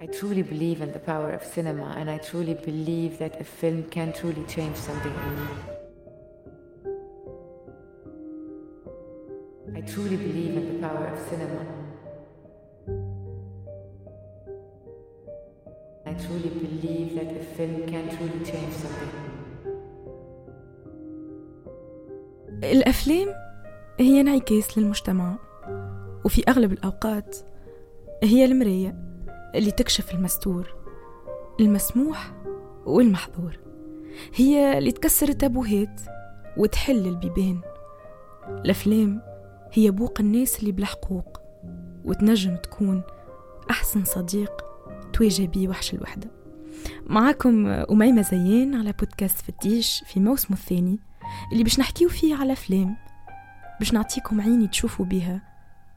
I truly believe in the power of cinema and I truly believe that a film can truly change something in you. I truly believe in the power of cinema. I truly believe that a film can truly change something. الأفلام هي انعكاس للمجتمع وفي أغلب الأوقات هي المراية اللي تكشف المستور المسموح والمحظور. هي اللي تكسر التابوهات وتحل البيبان. الأفلام هي بوق الناس اللي بلا حقوق وتنجم تكون أحسن صديق تواجه بيه وحش الوحدة. معاكم أميمة زيان على بودكاست فتيش في موسمه الثاني اللي باش نحكيو فيه على أفلام باش نعطيكم عيني تشوفوا بيها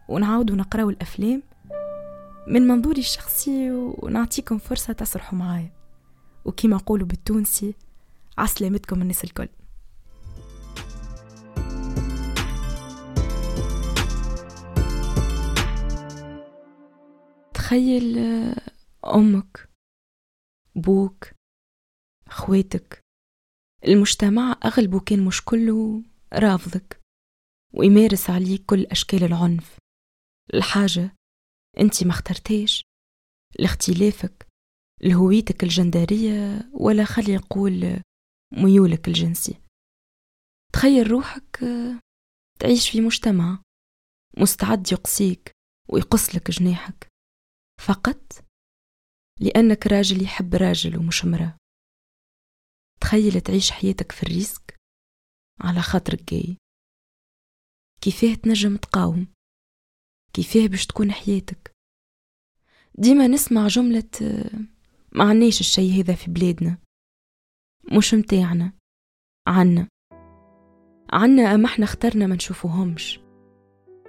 ونعاودوا نقراو الأفلام من منظوري الشخصي ونعطيكم فرصة تسرحوا معايا. وكما قولوا بالتونسي عسلامتكم الناس الكل. تخيل أمك بوك خواتك المجتمع أغلبه كان مش كله رافضك ويمارس عليك كل أشكال العنف. الحاجة أنت ما اخترتيش. لاختلافك لهويتك الجندرية ولا خلي نقول ميولك الجنسي. تخيل روحك تعيش في مجتمع مستعد يقصيك ويقصلك جناحك. فقط لأنك راجل يحب راجل ومش مرأة تخيل تعيش حياتك في الريسك على خاطرك جاي. كيفاه تنجم تقاوم؟ كيفاه باش تكون حياتك. ديما نسمع جملة ما عناش الشي هذا في بلادنا. مش متاعنا عنا. عنا أما إحنا اخترنا ما نشوفوهمش.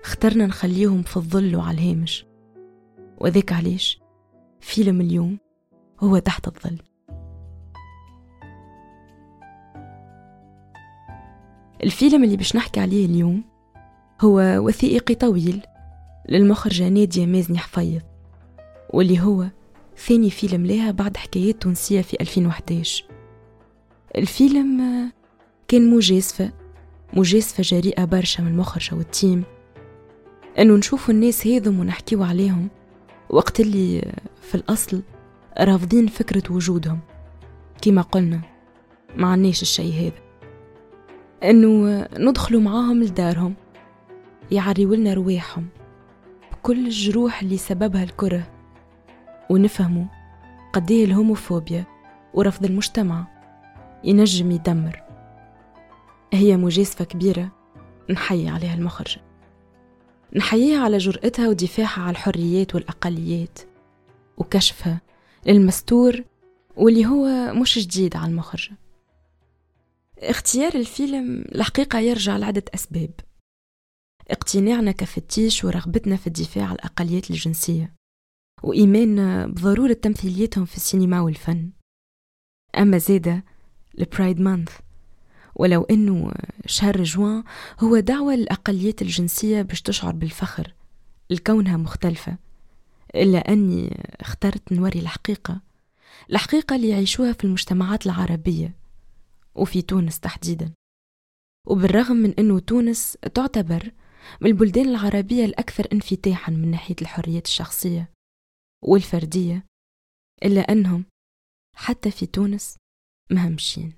اخترنا نخليهم في الظل وعلى الهامش. وذاك علاش؟ فيلم اليوم هو تحت الظل. الفيلم اللي باش نحكي عليه اليوم هو وثائقي طويل. للمخرجة نادية مازني حفيظ واللي هو ثاني فيلم لها بعد حكايات تونسية في 2011 الفيلم كان مجازفة مجازفة جريئة برشا من المخرجة والتيم. إنه نشوفوا الناس هذم ونحكيو عليهم وقت اللي في الأصل رافضين فكرة وجودهم. كما قلنا ما عناش الشي هذا. إنه ندخلوا معاهم لدارهم يعريوا لنا رواحهم. بكل الجروح اللي سببها الكرة. ونفهموا قديه الهوموفوبيا ورفض المجتمع ينجم يدمر. هي مجازفة كبيرة نحيي عليها المخرجة نحييها على جرأتها ودفاعها على الحريات والأقليات وكشفها للمستور واللي هو مش جديد على المخرجة اختيار الفيلم الحقيقة يرجع لعدة أسباب. اقتناعنا كفتيش ورغبتنا في الدفاع عن الأقليات الجنسية وإيماننا بضرورة تمثيليتهم في السينما والفن. أما زادة البرايد مانث ولو أنه شهر جوان هو دعوة للأقليات الجنسية باش تشعر بالفخر لكونها مختلفة. إلا أني اخترت نوري الحقيقة الحقيقة اللي يعيشوها في المجتمعات العربية وفي تونس تحديدا. وبالرغم من أنه تونس تعتبر من البلدان العربية الأكثر انفتاحا من ناحية الحريات الشخصية والفردية إلا أنهم حتى في تونس مهمشين.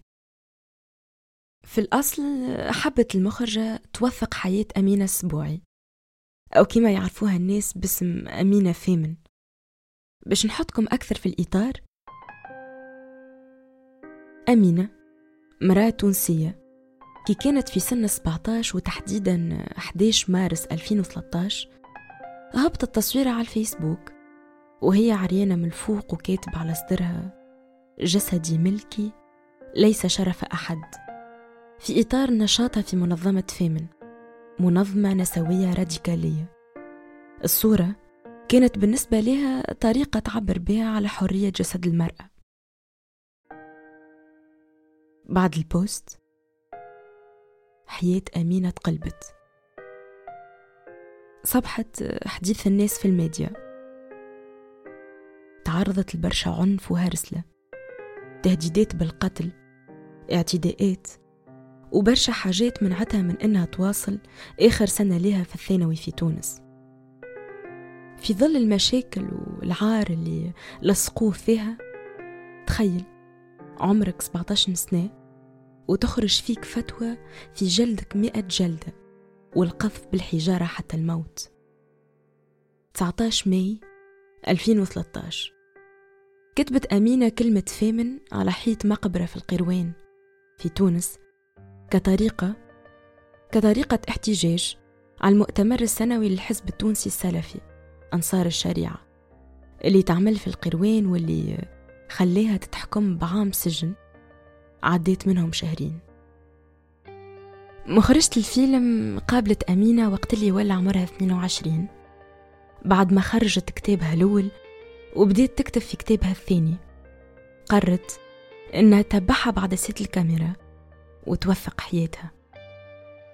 في الأصل حبت المخرجة توثق حياة أمينة السبوعي أو كما يعرفوها الناس باسم أمينة فيمن. باش نحطكم أكثر في الإطار أمينة مرأة تونسية. كي كانت في سن 17 وتحديدا 11 مارس 2013 هبطت تصويرها على الفيسبوك وهي عريانة من الفوق وكاتب على صدرها جسدي ملكي ليس شرف أحد. في إطار نشاطها في منظمة فيمن منظمة نسوية راديكالية. الصورة كانت بالنسبة لها طريقة تعبر بها على حرية جسد المرأة. بعد ال post حياة أمينة تقلبت صبحت حديث الناس في الميديا. تعرضت لبرشا عنف وهرسلة. تهديدات بالقتل اعتداءات وبرشا حاجات منعتها من إنها تواصل آخر سنة لها في الثانوي في تونس. في ظل المشاكل والعار اللي لصقوه فيها تخيل عمرك 17 سنة وتخرج فيك فتوى في جلدك مئة جلدة والقذف بالحجارة حتى الموت. 19 ماي 2013 كتبت أمينة كلمة FEMEN على حيط مقبرة في القيروان في تونس كطريقة كطريقة احتجاج على المؤتمر السنوي للحزب التونسي السلفي أنصار الشريعة اللي تعمل في القروان واللي خليها تتحكم بعام سجن. عديت منهم شهرين. مخرجة الفيلم قابلت أمينة وقت اللي ولا عمرها 22 بعد ما خرجت كتابها الأول وبديت تكتب في كتابها الثاني قررت إنها تتبعها بعدسات الكاميرا وتوثق حياتها.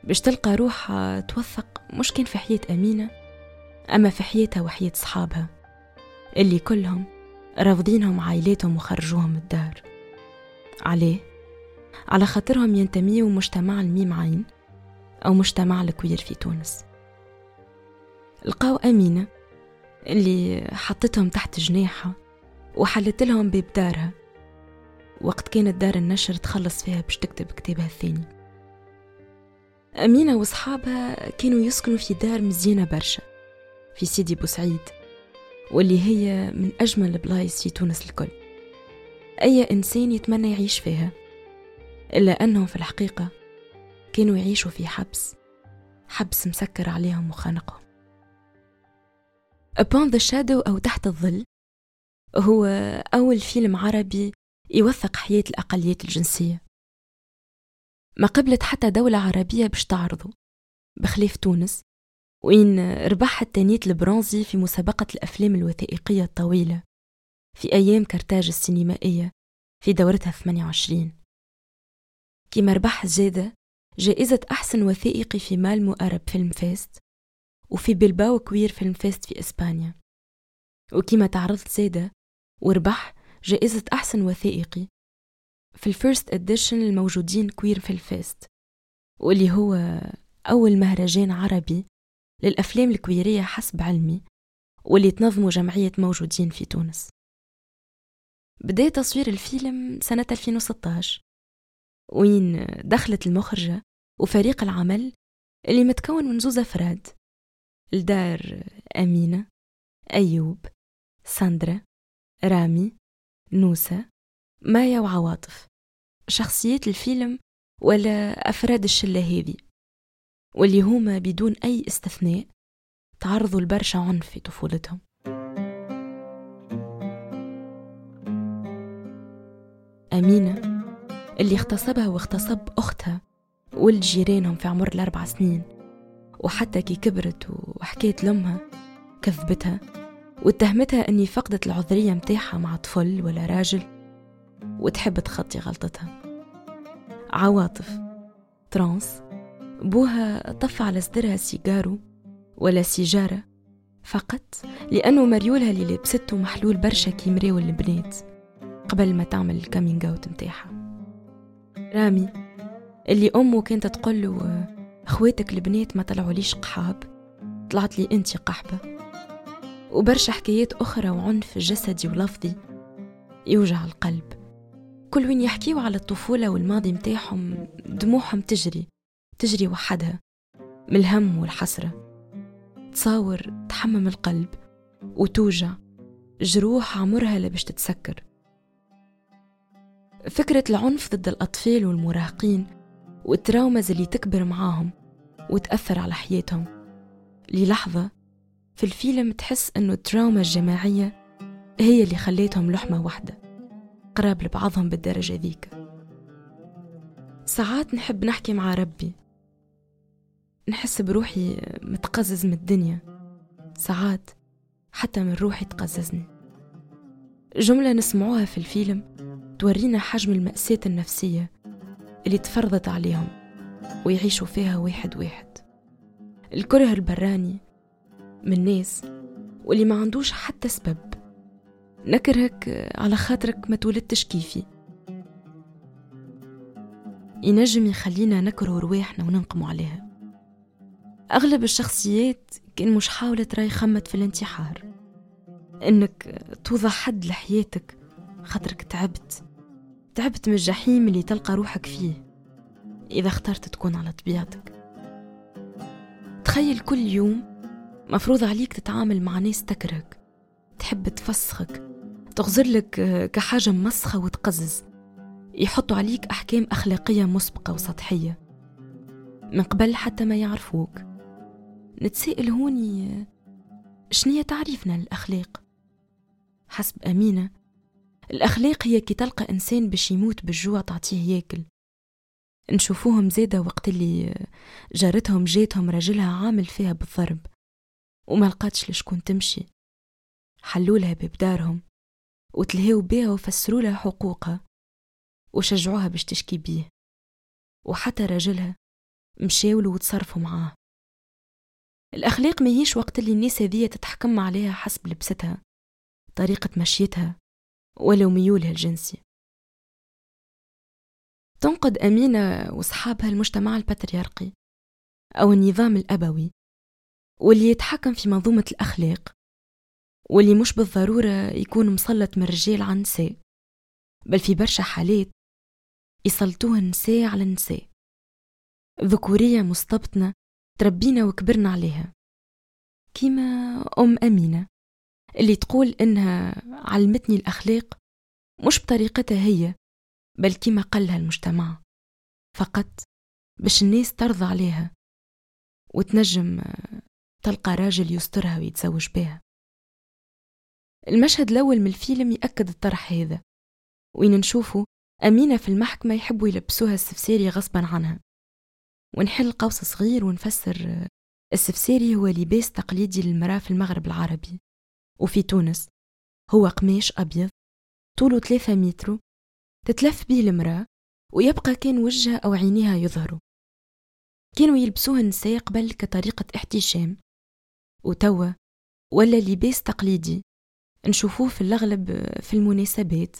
باش تلقى روحها توثق مش كان في حياة أمينة أما في حياتها وحياة صحابها اللي كلهم رافضينهم عائلاتهم وخرجوهم الدار عليه على خاطرهم ينتميوا مجتمع الميم عين أو مجتمع الكوير في تونس. لقاو أمينة اللي حطتهم تحت جناحها وحلت لهم باب دارها. وقت كانت دار النشر تخلص فيها باش تكتب كتابها الثاني. أمينة وصحابها كانوا يسكنوا في دار مزيانة برشا في سيدي بوسعيد واللي هي من أجمل البلايص في تونس الكل. أي إنسان يتمنى يعيش فيها. إلا أنهم في الحقيقة كانوا يعيشوا في حبس حبس مسكر عليهم وخانقهم. Upon the Shadow أو تحت الظل هو أول فيلم عربي يوثق حياة الأقليات الجنسية. ما قبلت حتى دولة عربية باش تعرضه بخلاف تونس وين ربح التانيت البرونزي في مسابقة الأفلام الوثائقية الطويلة في أيام كرتاج السينمائية في دورتها 28 كما ربح زادة جائزة أحسن وثائقي في مالمو أرب فيلم فيست وفي بلباو Queer Film Fest في إسبانيا. وكما تعرضت زادة وربح جائزة أحسن وثائقي في ال first edition الموجودين Queer Film Fest واللي هو أول مهرجان عربي للأفلام الكويرية حسب علمي واللي تنظمه جمعية موجودين في تونس. بدأ تصوير الفيلم سنة 2016 وين دخلت المخرجة وفريق العمل اللي متكون من زوز أفراد الدار أمينة أيوب ساندرا رامي نوسة مايا وعواطف. شخصيات الفيلم ولا أفراد الشلة هذي واللي هما بدون أي استثناء تعرضوا لبرشا عنف في طفولتهم. أمينة اللي اغتصبها واغتصب أختها ولد جيرانهم في عمر الأربع سنين. وحتى كي كبرت وحكيت لأمها كذبتها واتهمتها أني فقدت العذرية متاحها مع طفل ولا راجل وتحب تخطي غلطتها. عواطف. trans. بوها طفى على صدرها سيجارو ولا سيجارة فقط لأنه مريولها اللي لبسته محلول برشا كي مراول البنات قبل ما تعمل ال coming out متاعها رامي اللي أمه كانت تقول له أخواتك البنات ما طلعوا ليش قحاب طلعت لي انت قحبة. وبرشا حكايات أخرى وعنف جسدي ولفظي يوجع القلب. كل وين يحكيوا على الطفولة والماضي متاعهم دموعهم تجري تجري وحدها من الهم والحسرة. تصاور تحمم القلب وتوجع جروح عمرها لبش تتسكر. فكرة العنف ضد الأطفال والمراهقين والتراومز اللي تكبر معاهم وتأثر على حياتهم. للحظة في الفيلم تحس أنه التراوما الجماعية هي اللي خليتهم لحمة واحدة قراب لبعضهم بالدرجة ذيك. ساعات نحب نحكي مع ربي. نحس بروحي متقزز من الدنيا. ساعات حتى من روحي تقززني. جملة نسمعوها في الفيلم تورينا حجم المأساة النفسية اللي تفرضت عليهم ويعيشوا فيها واحد واحد. الكره البراني من ناس واللي ما عندوش حتى سبب. نكرهك على خاطرك ما تولدتش كيفي. ينجم يخلينا نكره رواحنا وننقموا عليها. أغلب الشخصيات كان مش حاولت راي خمت في الانتحار. إنك توضع حد لحياتك خاطرك تعبت. تعبت من الجحيم اللي تلقى روحك فيه إذا اخترت تكون على طبيعتك. تخيل كل يوم مفروض عليك تتعامل مع ناس تكرهك تحب تفسخك تغزر لك كحاجة مسخة وتقزز. يحطوا عليك أحكام أخلاقية مسبقة وسطحية من قبل حتى ما يعرفوك. نتسائل هوني شنية تعريفنا للأخلاق؟ حسب أمينة الأخلاق هي كي تلقى إنسان باش يموت بالجوع تعطيه ياكل. نشوفوهم زيادة وقت اللي جارتهم جاتهم رجلها عامل فيها بالضرب وما لقاتش لشكون تمشي. حلولها ببدارهم وتلهيو بيها وفسروا لها حقوقها وشجعوها باش تشكي بيه. وحتى راجلها مشاولوا وتصرفوا معاه. الأخلاق ما وقت اللي الناس هذية تتحكم عليها حسب لبستها طريقة مشيتها. ولو ميولها الجنسي. تنقد أمينة وصحابها المجتمع البطريرقي أو النظام الأبوي واللي يتحكم في منظومة الأخلاق واللي مش بالضرورة يكون مسلط من الرجال على النساء بل في برشا حالات يسلطوها النساء على النساء ذكورية مستبطنة تربينا وكبرنا عليها. كيما أم أمينة. اللي تقول إنها علمتني الأخلاق مش بطريقتها هي بل كيما قالها المجتمع. فقط باش الناس ترضى عليها وتنجم تلقى راجل يسترها ويتزوج بها. المشهد الأول من الفيلم يأكد الطرح هذا وين نشوفه أمينة في المحكمة يحبوا يلبسوها السفساري غصبا عنها. ونحل قوس صغير ونفسر السفساري هو لباس تقليدي للمرأة في المغرب العربي. وفي تونس. هو قماش أبيض طوله ثلاثة متر تتلف به المرأة ويبقى كان وجهها أو عينيها يظهروا. كانوا يلبسوها النساء قبل كطريقة احتشام. وتوا ولا لباس تقليدي نشوفوه في الأغلب في المناسبات.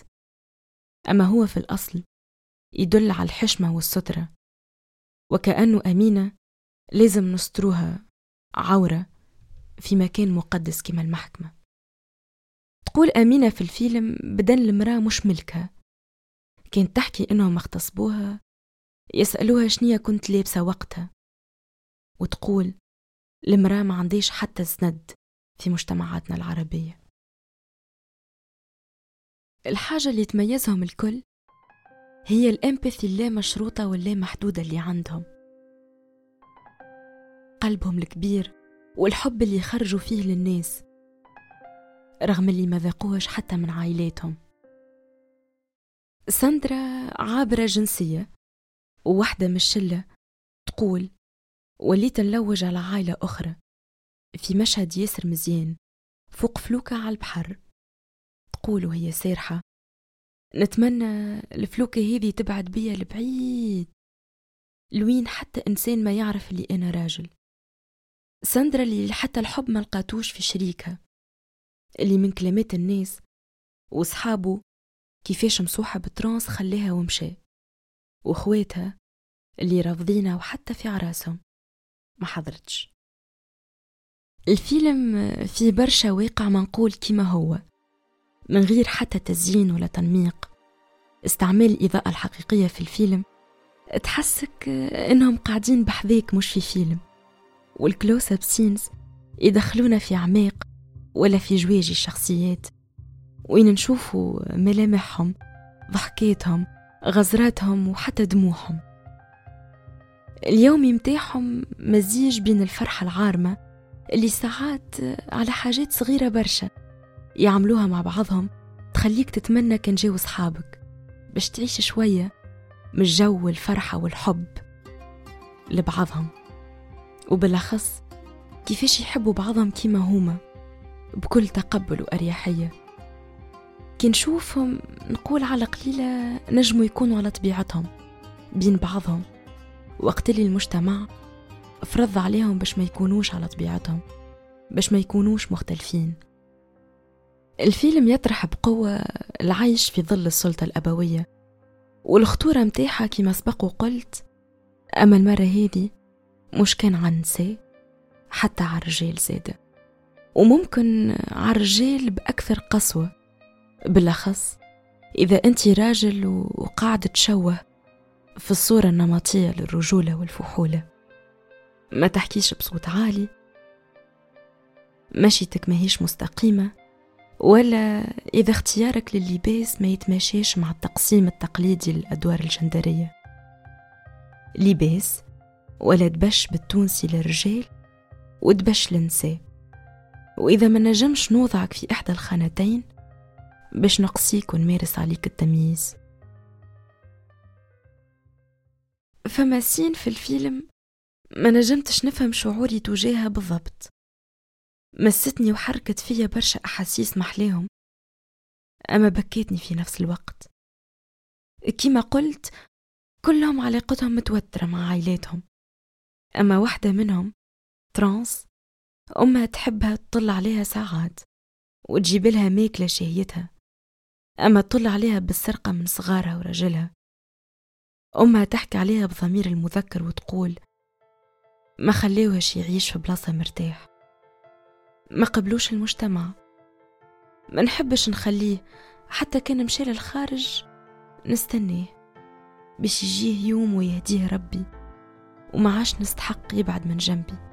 أما هو في الأصل يدل على الحشمة والسترة. وكأنه أمينة لازم نستروها عورة في مكان مقدس كما المحكمة. تقول أمينة في الفيلم بدن المرأة مش ملكها كانت تحكي إنهم اغتصبوها يسألوها شنية كنت لابسة وقتها. وتقول المرأة ما عنديش حتى سند في مجتمعاتنا العربية. الحاجة اللي تميزهم الكل هي الإمباثي اللا مشروطة واللا محدودة اللي عندهم. قلبهم الكبير والحب اللي يخرجوا فيه للناس. رغم اللي ما ذاقوهش حتى من عائلاتهم. ساندرا عابرة جنسية وواحدة من الشلة تقول وليت نلوج على عائلة أخرى في مشهد ياسر مزيان فوق فلوكة على البحر. تقول وهي سارحة نتمنى الفلوكة هذي تبعد بيا لبعيد لوين حتى إنسان ما يعرف اللي أنا راجل. ساندرا اللي حتى الحب ما لقاتوش في شريكها. اللي من كلمات الناس وصحابه كيفاش مصوحة بترانس خلاها ومشى. وخواتها اللي رافضينها وحتى في عراسهم. ما حضرتش. الفيلم فيه برشا واقع منقول كما هو. من غير حتى تزيين ولا تنميق. استعمال الإضاءة الحقيقية في الفيلم تحسك إنهم قاعدين بحذاك مش في فيلم. وال close-up scenes يدخلونا في عماق ولا في جواج الشخصيات. وين نشوفوا ملامحهم ضحكاتهم غزراتهم وحتى دموعهم. اليوم متاعهم مزيج بين الفرحة العارمة اللي ساعات على حاجات صغيرة برشا يعملوها مع بعضهم تخليك تتمنى كان جاو صحابك باش تعيش شوية من جو الفرحة والحب لبعضهم. وبالأخص كيفاش يحبوا بعضهم كيما هما. بكل تقبل وأريحية. كي نشوفهم نقول على قليلة نجموا يكونوا على طبيعتهم بين بعضهم. وقت اللي المجتمع فرض عليهم باش ما يكونوش على طبيعتهم باش ما يكونوش مختلفين. الفيلم يطرح بقوة العيش في ظل السلطة الأبوية والخطورة متاحة كما سبق وقلت. أما المرة هذه مش كان عن نساء حتى على الرجال زادة وممكن على الرجال بأكثر قسوة. بالأخص إذا أنت راجل وقاعد تشوه في الصورة النمطية للرجولة والفحولة. ما تحكيش بصوت عالي. مشيتك ماهيش مستقيمة. ولا إذا اختيارك لللباس ما يتماشيش مع التقسيم التقليدي للأدوار الجندرية. لباس ولا تبش بالتونسي للرجال وتبش للنساء وإذا ما نجمش نوضعك في إحدى الخانتين باش نقصيك ونمارس عليك التمييز. فما سين في الفيلم ما نجمتش نفهم شعوري تجاهها بالضبط. مستني وحركت فيا برشا أحاسيس محلاهم أما بكيتني في نفس الوقت. كيما قلت كلهم علاقتهم متوترة مع عائلاتهم أما واحدة منهم ترانس أمها تحبها تطل عليها ساعات وتجيب لها ماكلة شهيتها أما تطل عليها بالسرقة من صغارها ورجلها. أمها تحكي عليها بضمير المذكر وتقول ما خليوهش يعيش في بلاصة مرتاح. ما قبلوش المجتمع. ما نحبش نخليه. حتى كان مشى للخارج نستناه باش يجيه يوم ويهديه ربي. وما عاش نستحق يبعد من جنبي.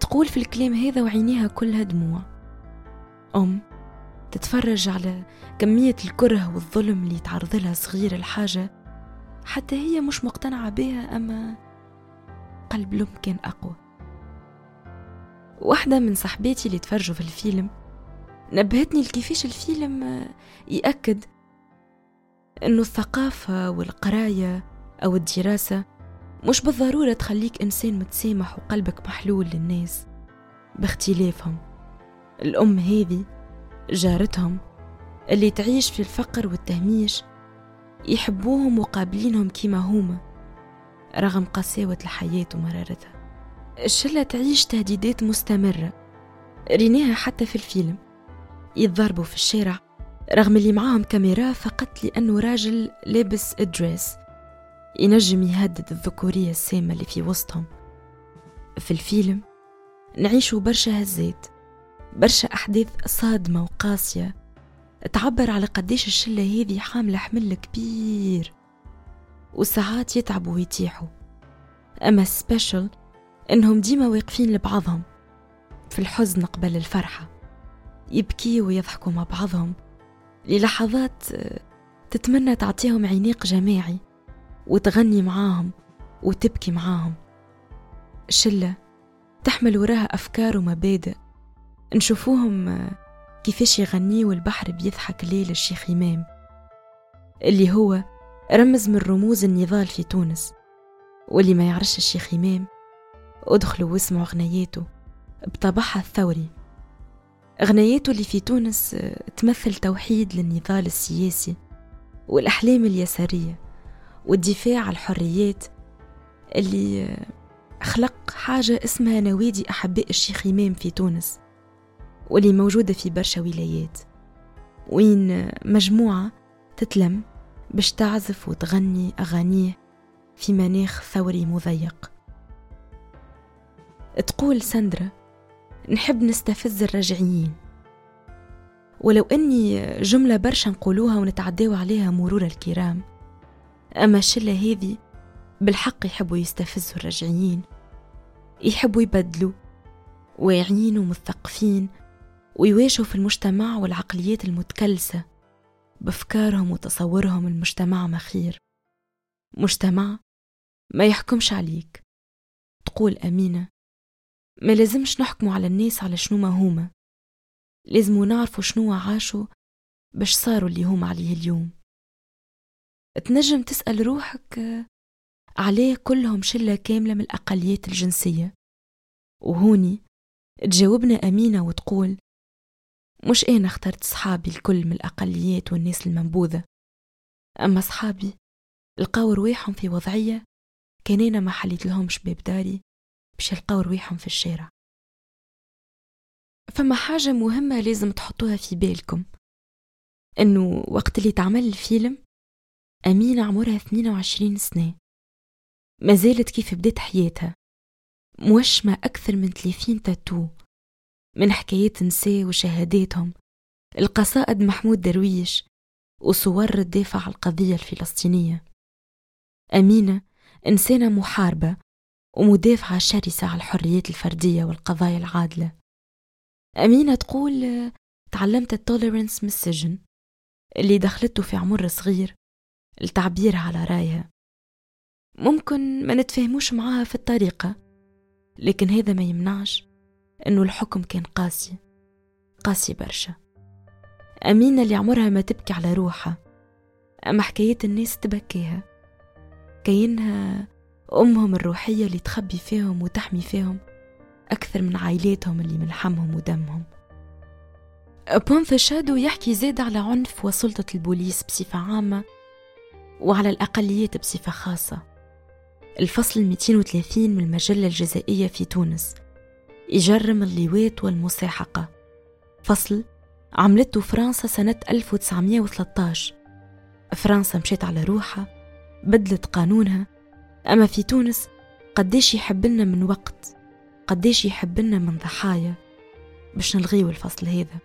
تقول في الكلام هذا وعينيها كلها دموع. أم تتفرج على كمية الكره والظلم اللي يتعرض لها صغير الحاجة. حتى هي مش مقتنعة بها أما قلب الأم كان أقوى. واحدة من صاحباتي اللي تفرجوا في الفيلم نبهتني لكيفاش الفيلم يأكد أنه الثقافة والقراية أو الدراسة مش بالضرورة تخليك إنسان متسامح وقلبك محلول للناس. باختلافهم. الأم هذه جارتهم اللي تعيش في الفقر والتهميش يحبوهم وقابلينهم كيما هما رغم قساوة الحياة ومرارتها. الشلة تعيش تهديدات مستمرة. ريناها حتى في الفيلم. يتضربوا في الشارع رغم اللي معاهم كاميرا فقط لأنه راجل لابس إدريس ينجم يهدد الذكورية السامة اللي في وسطهم. في الفيلم نعيشوا برشا هزات برشا أحداث صادمة وقاسية تعبر على قديش الشلة هذه حاملة حمل كبير وساعات يتعبوا ويتيحوا. أما سبيشل إنهم ديما واقفين لبعضهم في الحزن قبل الفرحة يبكي ويضحكوا مع بعضهم للحظات تتمنى تعطيهم عناق جماعي. وتغني معاهم وتبكي معاهم. شلة تحمل وراها أفكار ومبادئ نشوفوهم كيفاش يغني والبحر بيضحك ليل الشيخ إمام اللي هو رمز من رموز النضال في تونس. واللي ما يعرفش الشيخ إمام ادخلوا واسمعوا غنياته بطبعها الثوري. غنياته اللي في تونس تمثل توحيد للنضال السياسي والأحلام اليسارية. والدفاع عن الحريات اللي خلق حاجة اسمها نوادي أحباء الشيخ إمام في تونس واللي موجودة في برشا ولايات. وين مجموعة تتلم باش تعزف وتغني أغانيه في مناخ ثوري مضيق. تقول سندرا نحب نستفز الرجعيين. ولو أني جملة برشا نقولوها ونتعداو عليها مرور الكرام. أما الشلة هذه بالحق يحبوا يستفزوا الرجعيين يحبوا يبدلوا واعيين ومثقفين ويواجهوا في المجتمع والعقليات المتكلسة بأفكارهم وتصورهم المجتمع مخير. مجتمع ما يحكمش عليك. تقول أمينة ما لازمش نحكموا على الناس على شنو ما هما. لازم نعرفوا شنو عاشوا باش صاروا اللي هما عليه اليوم. تنجم تسأل روحك عليه كلهم شلة كاملة من الأقليات الجنسية. وهوني تجاوبنا أمينة وتقول مش أنا اخترت صحابي الكل من الأقليات والناس المنبوذة. أما صحابي لقاو رواحهم في وضعية كان أنا ما حليت لهمش باب داري باش يلقاو رواحهم في الشارع. فما حاجة مهمة لازم تحطوها في بالكم إنه وقت اللي تعمل الفيلم أمينة عمرها 22 سنة. ما زالت كيف بدات حياتها. موشمة أكثر من 30 تاتو. من حكايات نساء وشهاداتهم. القصائد محمود درويش وصور الدافع عن القضية الفلسطينية. أمينة إنسانة محاربة ومدافعة شرسة على الحريات الفردية والقضايا العادلة. أمينة تقول تعلمت التوليرنس من السجن اللي دخلته في عمر صغير. التعبير على رايها ممكن ما نتفاهموش معاها في الطريقة لكن هذا ما يمنعش إنه الحكم كان قاسي قاسي برشا. أمينة اللي عمرها ما تبكي على روحها أما حكاية الناس تبكيها. كأنها أمهم الروحية اللي تخبي فيهم وتحمي فيهم أكثر من عائلاتهم اللي من حمهم ودمهم. بونث شادو يحكي زاد على عنف وسلطة البوليس بصفة عامة وعلى الأقليات بصفة خاصة. الفصل 230 من المجلة الجزائية في تونس. يجرم اللواط والمساحقة. فصل عملته فرنسا سنة 1913 فرنسا مشيت على روحها بدلت قانونها. أما في تونس قديش يحبلنا من وقت قديش يحبلنا من ضحايا. باش نلغيو الفصل هذا.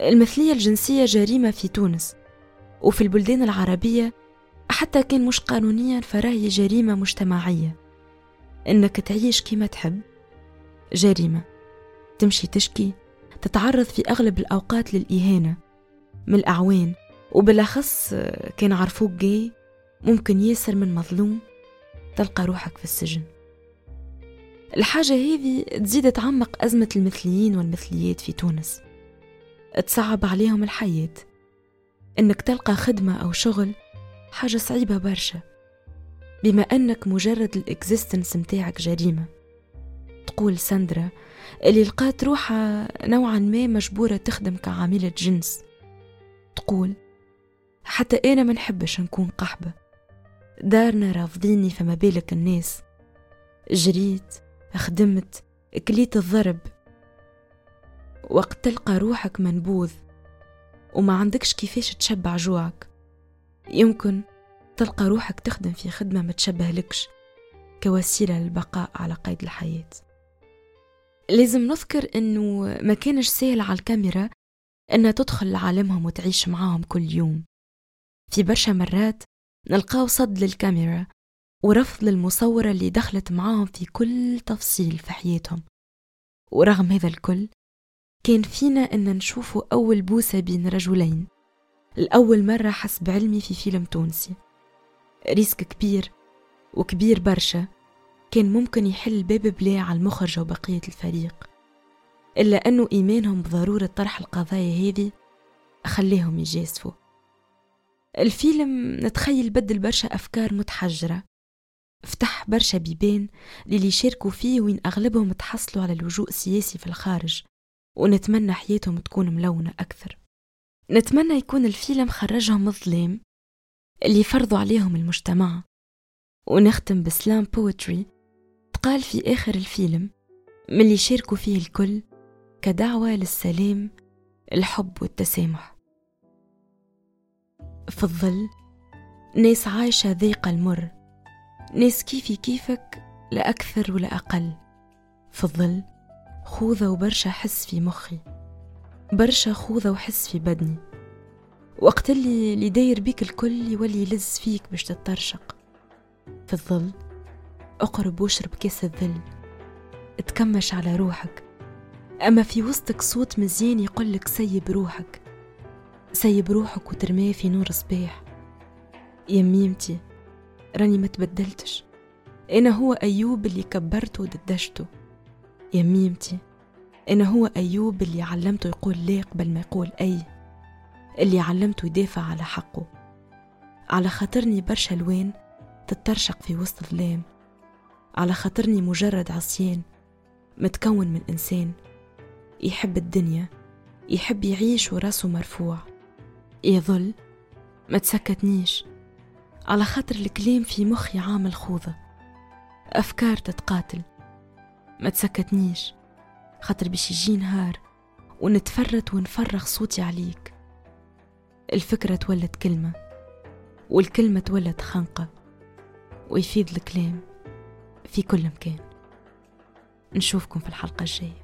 المثلية الجنسية جريمة في تونس. وفي البلدان العربية حتى كان مش قانونيا فراهي جريمة مجتمعية. إنك تعيش كما تحب. جريمة. تمشي تشكي. تتعرض في أغلب الأوقات للإهانة. من الأعوان وبالأخص كان عرفوك جاي. ممكن ياسر من مظلوم. تلقى روحك في السجن. الحاجة هذه تزيد تعمق أزمة المثليين والمثليات في تونس. تصعب عليهم الحياة. إنك تلقى خدمة أو شغل حاجة صعيبة برشا. بما أنك مجرد ال existence متاعك جريمة. تقول ساندرا اللي لقات روحها نوعا ما مجبورة تخدم كعاملة جنس. تقول حتى أنا ما نحبش نكون قحبة. دارنا رافضيني فما بالك الناس. جريت خدمت كليت الضرب. وقت تلقى روحك منبوذ وما عندكش كيفاش تشبع جوعك. يمكن تلقى روحك تخدم في خدمة ما تشبه لكش كوسيلة للبقاء على قيد الحياة. لازم نذكر إنه ما كانش سهل على الكاميرا إنها تدخل لعالمهم وتعيش معاهم كل يوم. في برشا مرات نلقاو صد للكاميرا ورفض للمصورة اللي دخلت معاهم في كل تفصيل في حياتهم. ورغم هذا الكل كان فينا أن نشوفوا أول بوسة بين رجلين. الأول مرة حسب علمي في فيلم تونسي. ريسك كبير وكبير برشا. كان ممكن يحل باب بلا على المخرجة وبقية الفريق. إلا أنه إيمانهم بضرورة طرح القضايا هذه خليهم يجازفوا. الفيلم نتخيل بدل برشا أفكار متحجرة. فتح برشا بيبان للي شاركوا فيه وين أغلبهم تحصلوا على اللجوء السياسي في الخارج. ونتمنى حياتهم تكون ملونة أكثر. نتمنى يكون الفيلم خرجهم الظلام اللي فرضوا عليهم المجتمع. ونختم بسلام بوتري تقال في آخر الفيلم من اللي شاركوا فيه الكل كدعوة للسلام الحب والتسامح. في الظل ناس عايشة ذيق المر ناس كيفي كيفك لا أكثر ولا أقل. في الظل خوذة وبرشا حس في مخي. برشا خوذة وحس في بدني. وقت اللي اللي داير بيك الكل يولي يلز فيك باش تترشق. في الظل اقرب واشرب كاس الذل. اتكمش على روحك. أما في وسطك صوت مزيان يقولك سيب روحك. سيب روحك وترميه في نور صباح. يا ميمتي راني ما تبدلتش. أنا هو أيوب اللي كبرته وددشته. يا ميمتي أنا هو أيوب اللي علمته يقول لا قبل ما يقول أي؟ اللي علمته يدافع على حقه. على خاطرني برشا الوان تترشق في وسط ظلام. على خاطرني مجرد عصيان متكون من إنسان. يحب الدنيا يحب يعيش وراسه مرفوع. يظل ما تسكتنيش. على خاطر الكلام في مخي عامل خوذة. أفكار تتقاتل. ما تسكتنيش. خاطر باش يجي نهار ونتفرت ونفرغ صوتي عليك. الفكرة تولد كلمة والكلمة تولد خنقة ويفيد الكلام في كل مكان. نشوفكم في الحلقة الجاية.